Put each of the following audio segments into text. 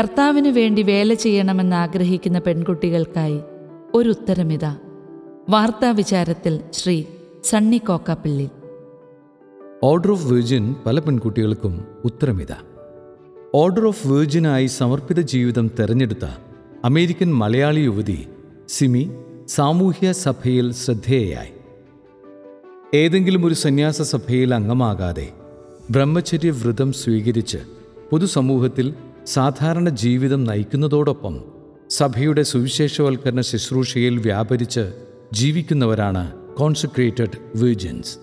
കർത്താവിന് വേണ്ടി വേല ചെയ്യണമെന്ന് ആഗ്രഹിക്കുന്ന പെൺകുട്ടികൾക്കായി ഒരു ഉത്തരമിതാ വാർത്താ വിചാരത്തിൽ Shri Sunny Kokkappilly. Order of virgin പല പെൺകുട്ടികൾക്കും ഉത്തരമിതാ. ഓർഡർ ഓഫ് വേർജിനായി സമർപ്പിത ജീവിതം തെരഞ്ഞെടുത്ത അമേരിക്കൻ മലയാളി യുവതി സിമി സാമൂഹ്യ സഭയിൽ ശ്രദ്ധേയയായി. ഏതെങ്കിലും ഒരു സന്യാസ സഭയിൽ അംഗമാകാതെ ബ്രഹ്മചര്യ വ്രതം സ്വീകരിച്ച് പൊതുസമൂഹത്തിൽ സാധാരണ ജീവിതം നയിക്കുന്നതോടൊപ്പം സഭയുടെ സുവിശേഷവൽക്കരണ ശുശ്രൂഷയിൽ വ്യാപരിച്ച് ജീവിക്കുന്നവരാണ് കോൺസെക്രേറ്റഡ് വേർജിൻസ്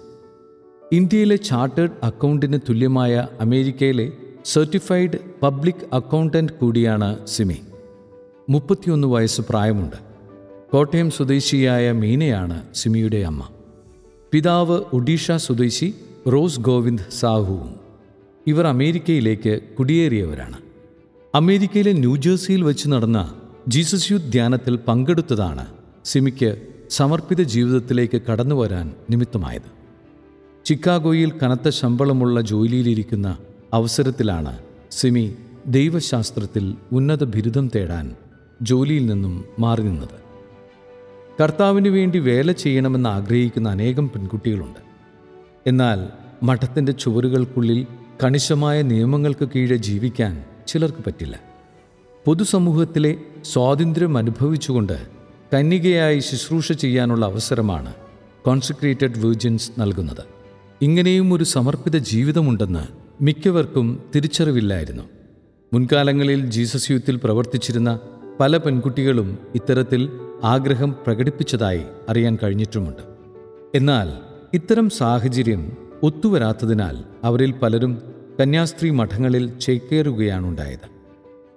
ഇന്ത്യയിലെ ചാർട്ടേഡ് അക്കൗണ്ടിന് തുല്യമായ അമേരിക്കയിലെ സർട്ടിഫൈഡ് പബ്ലിക് അക്കൗണ്ടന്റ് കൂടിയാണ് സിമി. മുപ്പത്തിയൊന്ന് വയസ്സ് പ്രായമുണ്ട്. കോട്ടയം സ്വദേശിയായ മീനയാണ് സിമിയുടെ അമ്മ. പിതാവ് ഒഡീഷ സ്വദേശി റോസ് ഗോവിന്ദ് സാഹുവും. ഇവർ അമേരിക്കയിലേക്ക് കുടിയേറിയവരാണ്. അമേരിക്കയിലെ ന്യൂജേഴ്സിയിൽ വെച്ച് നടന്ന ജീസസ് യൂത്ത് ധ്യാനത്തിൽ പങ്കെടുത്തതാണ് സിമിക്ക് സമർപ്പിത ജീവിതത്തിലേക്ക് കടന്നു വരാൻ നിമിത്തമായത്. ചിക്കാഗോയിൽ കനത്ത ശമ്പളമുള്ള ജോലിയിലിരിക്കുന്ന അവസരത്തിലാണ് സിമി ദൈവശാസ്ത്രത്തിൽ ഉന്നത ബിരുദം തേടാൻ ജോലിയിൽ നിന്നും മാറി നിന്നത്. കർത്താവിന് വേണ്ടി വേല ചെയ്യണമെന്ന് ആഗ്രഹിക്കുന്ന അനേകം പെൺകുട്ടികളുണ്ട്. എന്നാൽ മഠത്തിന്റെ ചുവരുകൾക്കുള്ളിൽ കണിശമായ നിയമങ്ങൾക്ക് കീഴെ ജീവിക്കാൻ ചിലർക്ക് പറ്റില്ല. പൊതുസമൂഹത്തിലെ സ്വാതന്ത്ര്യം അനുഭവിച്ചുകൊണ്ട് കന്യകയായി ശുശ്രൂഷ ചെയ്യാനുള്ള അവസരമാണ് കോൺസെൻട്രേറ്റഡ് വേർജിൻസ് നൽകുന്നത്. ഇങ്ങനെയും ഒരു സമർപ്പിത ജീവിതമുണ്ടെന്ന് മിക്കവർക്കും തിരിച്ചറിവില്ലായിരുന്നു. മുൻകാലങ്ങളിൽ ജീസസ് യൂത്തിൽ പ്രവർത്തിച്ചിരുന്ന പല പെൺകുട്ടികളും ഇത്തരത്തിൽ ആഗ്രഹം പ്രകടിപ്പിച്ചതായി അറിയാൻ കഴിഞ്ഞിട്ടുമുണ്ട്. എന്നാൽ ഇത്തരം സാഹചര്യം ഒത്തുവരാത്തതിനാൽ അവരിൽ പലരും കന്യാസ്ത്രീ മഠങ്ങളിൽ ചേക്കേറുകയാണുണ്ടായത്.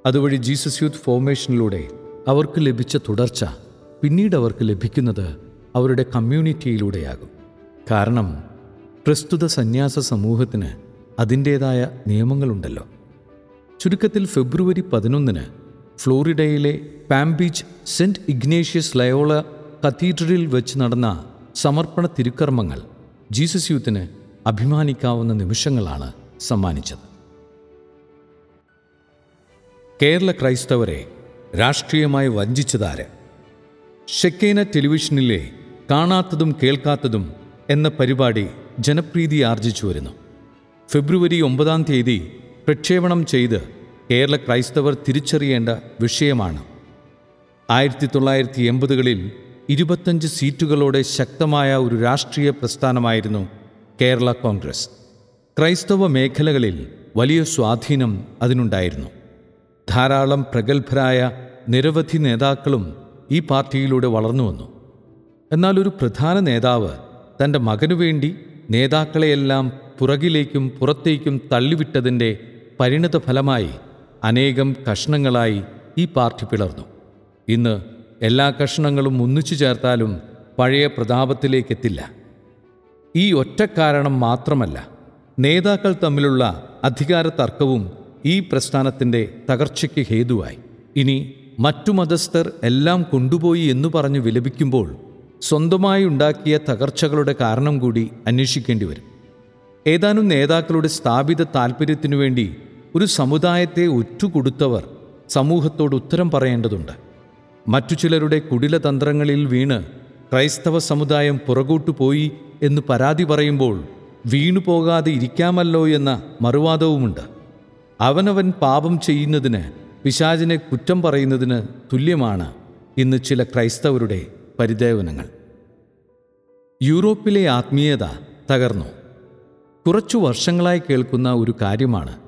അതുവഴി ജീസസ് യൂത്ത് ഫോർമേഷനിലൂടെ അവർക്ക് ലഭിച്ച തുടർച്ച പിന്നീട് അവർക്ക് ലഭിക്കുന്നത് അവരുടെ കമ്മ്യൂണിറ്റിയിലൂടെയാകും. കാരണം പ്രസ്തുത സന്യാസ സമൂഹത്തിന് അതിന്റേതായ നിയമങ്ങളുണ്ടല്ലോ. ചുരുക്കത്തിൽ ഫെബ്രുവരി പതിനൊന്നിന് ഫ്ലോറിഡയിലെ Palm Beach Saint Ignatius Loyola കത്തീഡ്രലിൽ വെച്ച് നടന്ന സമർപ്പണ തിരുക്കർമ്മങ്ങൾ ജീസസ് യൂത്തിന് അഭിമാനിക്കാവുന്ന നിമിഷങ്ങളാണ് സമ്മാനിച്ചത്. കേരള ക്രൈസ്തവരെ രാഷ്ട്രീയമായി വഞ്ചിച്ചതാര്? ഷെക്കേന ടെലിവിഷനിലെ കാണാത്തതും കേൾക്കാത്തതും എന്ന പരിപാടി ജനപ്രീതി ആർജിച്ചു വരുന്നു. ഫെബ്രുവരി ഒമ്പതാം തീയതി പ്രക്ഷേപണം ചെയ്ത് കേരള ക്രൈസ്തവർ തിരിച്ചറിയേണ്ട വിഷയമാണ്. ആയിരത്തി തൊള്ളായിരത്തി എൺപതുകളിൽ ഇരുപത്തഞ്ച് സീറ്റുകളോടെ ശക്തമായ ഒരു രാഷ്ട്രീയ പ്രസ്ഥാനമായിരുന്നു കേരള കോൺഗ്രസ്. ക്രൈസ്തവ മേഖലകളിൽ വലിയ സ്വാധീനം അതിനുണ്ടായിരുന്നു. ധാരാളം പ്രഗത്ഭരായ നിരവധി നേതാക്കളും ഈ പാർട്ടിയിലൂടെ വളർന്നു വന്നു. എന്നാൽ ഒരു പ്രധാന നേതാവ് തന്റെ മകനു വേണ്ടി നേതാക്കളെയെല്ലാം പുറകിലേക്കും പുറത്തേക്കും തള്ളിവിട്ടതിന്റെ പരിണത ഫലമായി അനേകം കഷ്ണങ്ങളായി ഈ പാർട്ടി പിളർന്നു. ഇന്ന് എല്ലാ കഷ്ണങ്ങളും ഒന്നിച്ചു ചേർത്താലും പഴയ പ്രതാപത്തിലേക്കെത്തില്ല. ഈ ഒറ്റ കാരണം മാത്രമല്ല നേതാക്കൾ തമ്മിലുള്ള അധികാര തർക്കവും ഈ പ്രസ്ഥാനത്തിന്റെ തകർച്ചയ്ക്ക് ഹേതുവായി. ഇനി മറ്റു മതസ്ഥർ എല്ലാം കൊണ്ടുപോയി എന്നു പറഞ്ഞു വിലപിക്കുമ്പോൾ സ്വന്തമായി ഉണ്ടാക്കിയ തകർച്ചകളുടെ കാരണം കൂടി അന്വേഷിക്കേണ്ടി വരും. ഏതാനും നേതാക്കളുടെ സ്ഥാപിത താൽപ്പര്യത്തിനു വേണ്ടി ഒരു സമുദായത്തെ ഒറ്റുകൊടുത്തവർ സമൂഹത്തോട് ഉത്തരം പറയേണ്ടതുണ്ട്. മറ്റു ചിലരുടെ കുടിലതന്ത്രങ്ങളിൽ വീണ് ക്രൈസ്തവ സമുദായം പുറകോട്ടു പോയി എന്ന് പരാതി പറയുമ്പോൾ വീണു പോകാതെ ഇരിക്കാമല്ലോ എന്ന മറുവാദവുമുണ്ട്. അവനവൻ പാപം ചെയ്യുന്നതിന് പിശാചിനെ കുറ്റം പറയുന്നതിന് തുല്യമാണ് ഇന്ന് ചില ക്രൈസ്തവരുടെ പരിദേവനങ്ങൾ. യൂറോപ്പിലെ ആത്മീയത തകർന്നു. കുറച്ചു വർഷങ്ങളായി കേൾക്കുന്ന ഒരു കാര്യമാണ്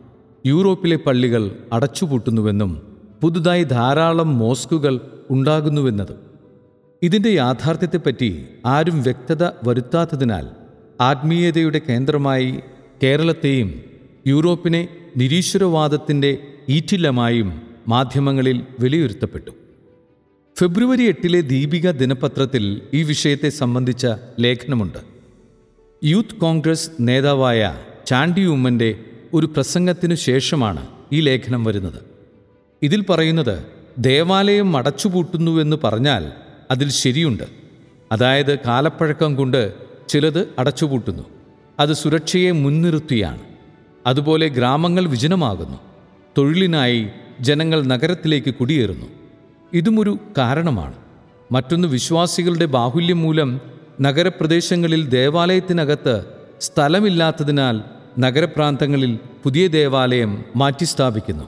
യൂറോപ്പിലെ പള്ളികൾ അടച്ചുപൂട്ടുന്നുവെന്നും പുതുതായി ധാരാളം മോസ്കുകൾ ഉണ്ടാകുന്നുവെന്നതും. ഇതിന്റെ യാഥാർത്ഥ്യത്തെപ്പറ്റി ആരും വ്യക്തത വരുത്താത്തതിനാൽ ആത്മീയതയുടെ കേന്ദ്രമായി കേരളത്തെയും യൂറോപ്പിനെ നിരീശ്വരവാദത്തിന്റെ ഈറ്റില്ലമായും മാധ്യമങ്ങളിൽ വിലയിരുത്തപ്പെട്ടു. ഫെബ്രുവരി എട്ടിലെ ദീപിക ദിനപത്രത്തിൽ ഈ വിഷയത്തെ സംബന്ധിച്ച ലേഖനമുണ്ട്. യൂത്ത് കോൺഗ്രസ് നേതാവായ ചാണ്ടി ഉമ്മന്റെ ഒരു പ്രസംഗത്തിനു ശേഷമാണ് ഈ ലേഖനം വരുന്നത്. ഇതിൽ പറയുന്നത് ദേവാലയം അടച്ചുപൂട്ടുന്നുവെന്ന് പറഞ്ഞാൽ അതിൽ ശരിയുണ്ട്. അതായത് കാലപ്പഴക്കം കൊണ്ട് ചിലത് അടച്ചുപൂട്ടുന്നു. അത് സുരക്ഷയെ മുൻനിർത്തിയാണ്. അതുപോലെ ഗ്രാമങ്ങൾ വിജനമാകുന്നു. തൊഴിലിനായി ജനങ്ങൾ നഗരത്തിലേക്ക് കുടിയേറുന്നു. ഇതുമൊരു കാരണമാണ്. മറ്റൊന്ന് വിശ്വാസികളുടെ ബാഹുല്യം മൂലം നഗരപ്രദേശങ്ങളിൽ ദേവാലയത്തിനകത്ത് സ്ഥലമില്ലാത്തതിനാൽ നഗരപ്രാന്തങ്ങളിൽ പുതിയ ദേവാലയം മാറ്റിസ്ഥാപിക്കുന്നു.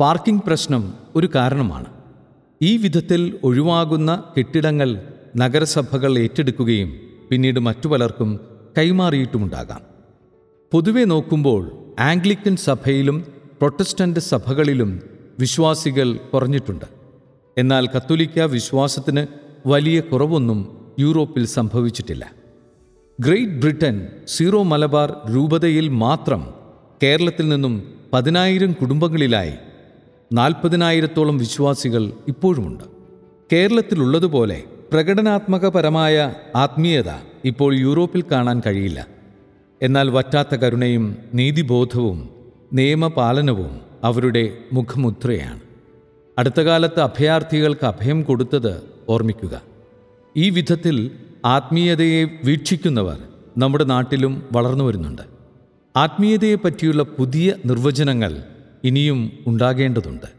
പാർക്കിംഗ് പ്രശ്നം ഒരു കാരണമാണ്. ഈ വിധത്തിൽ ഒഴിവാകുന്ന കെട്ടിടങ്ങൾ നഗരസഭകൾ ഏറ്റെടുക്കുകയും പിന്നീട് മറ്റു പലർക്കും കൈമാറിയിട്ടുമുണ്ടാകാം. പൊതുവെ നോക്കുമ്പോൾ ആംഗ്ലിക്കൻ സഭയിലും പ്രൊട്ടസ്റ്റന്റ് സഭകളിലും വിശ്വാസികൾ കുറഞ്ഞിട്ടുണ്ട്. എന്നാൽ കത്തോലിക്ക വിശ്വാസത്തിന് വലിയ കുറവൊന്നും യൂറോപ്പിൽ സംഭവിച്ചിട്ടില്ല. ഗ്രേറ്റ് ബ്രിട്ടൻ സീറോ മലബാർ രൂപതയിൽ മാത്രം കേരളത്തിൽ നിന്നും പതിനായിരം കുടുംബങ്ങളിലായി നാൽപ്പതിനായിരത്തോളം വിശ്വാസികൾ ഇപ്പോഴുമുണ്ട്. കേരളത്തിലുള്ളതുപോലെ പ്രകടനാത്മകപരമായ ആത്മീയത ഇപ്പോൾ യൂറോപ്പിൽ കാണാൻ കഴിയില്ല. എന്നാൽ വറ്റാത്ത കരുണയും നീതിബോധവും നിയമപാലനവും അവരുടെ മുഖമുദ്രയാണ്. അടുത്ത കാലത്ത് അഭയാർത്ഥികൾക്ക് അഭയം കൊടുത്തത് ഓർമ്മിക്കുക. ഈ വിധത്തിൽ ആത്മീയതയെ വീക്ഷിക്കുന്നവർ നമ്മുടെ നാട്ടിലും വളർന്നു വരുന്നുണ്ട്. ആത്മീയതയെപ്പറ്റിയുള്ള പുതിയ നിർവചനങ്ങൾ ഇനിയും ഉണ്ടാകേണ്ടതുണ്ട്.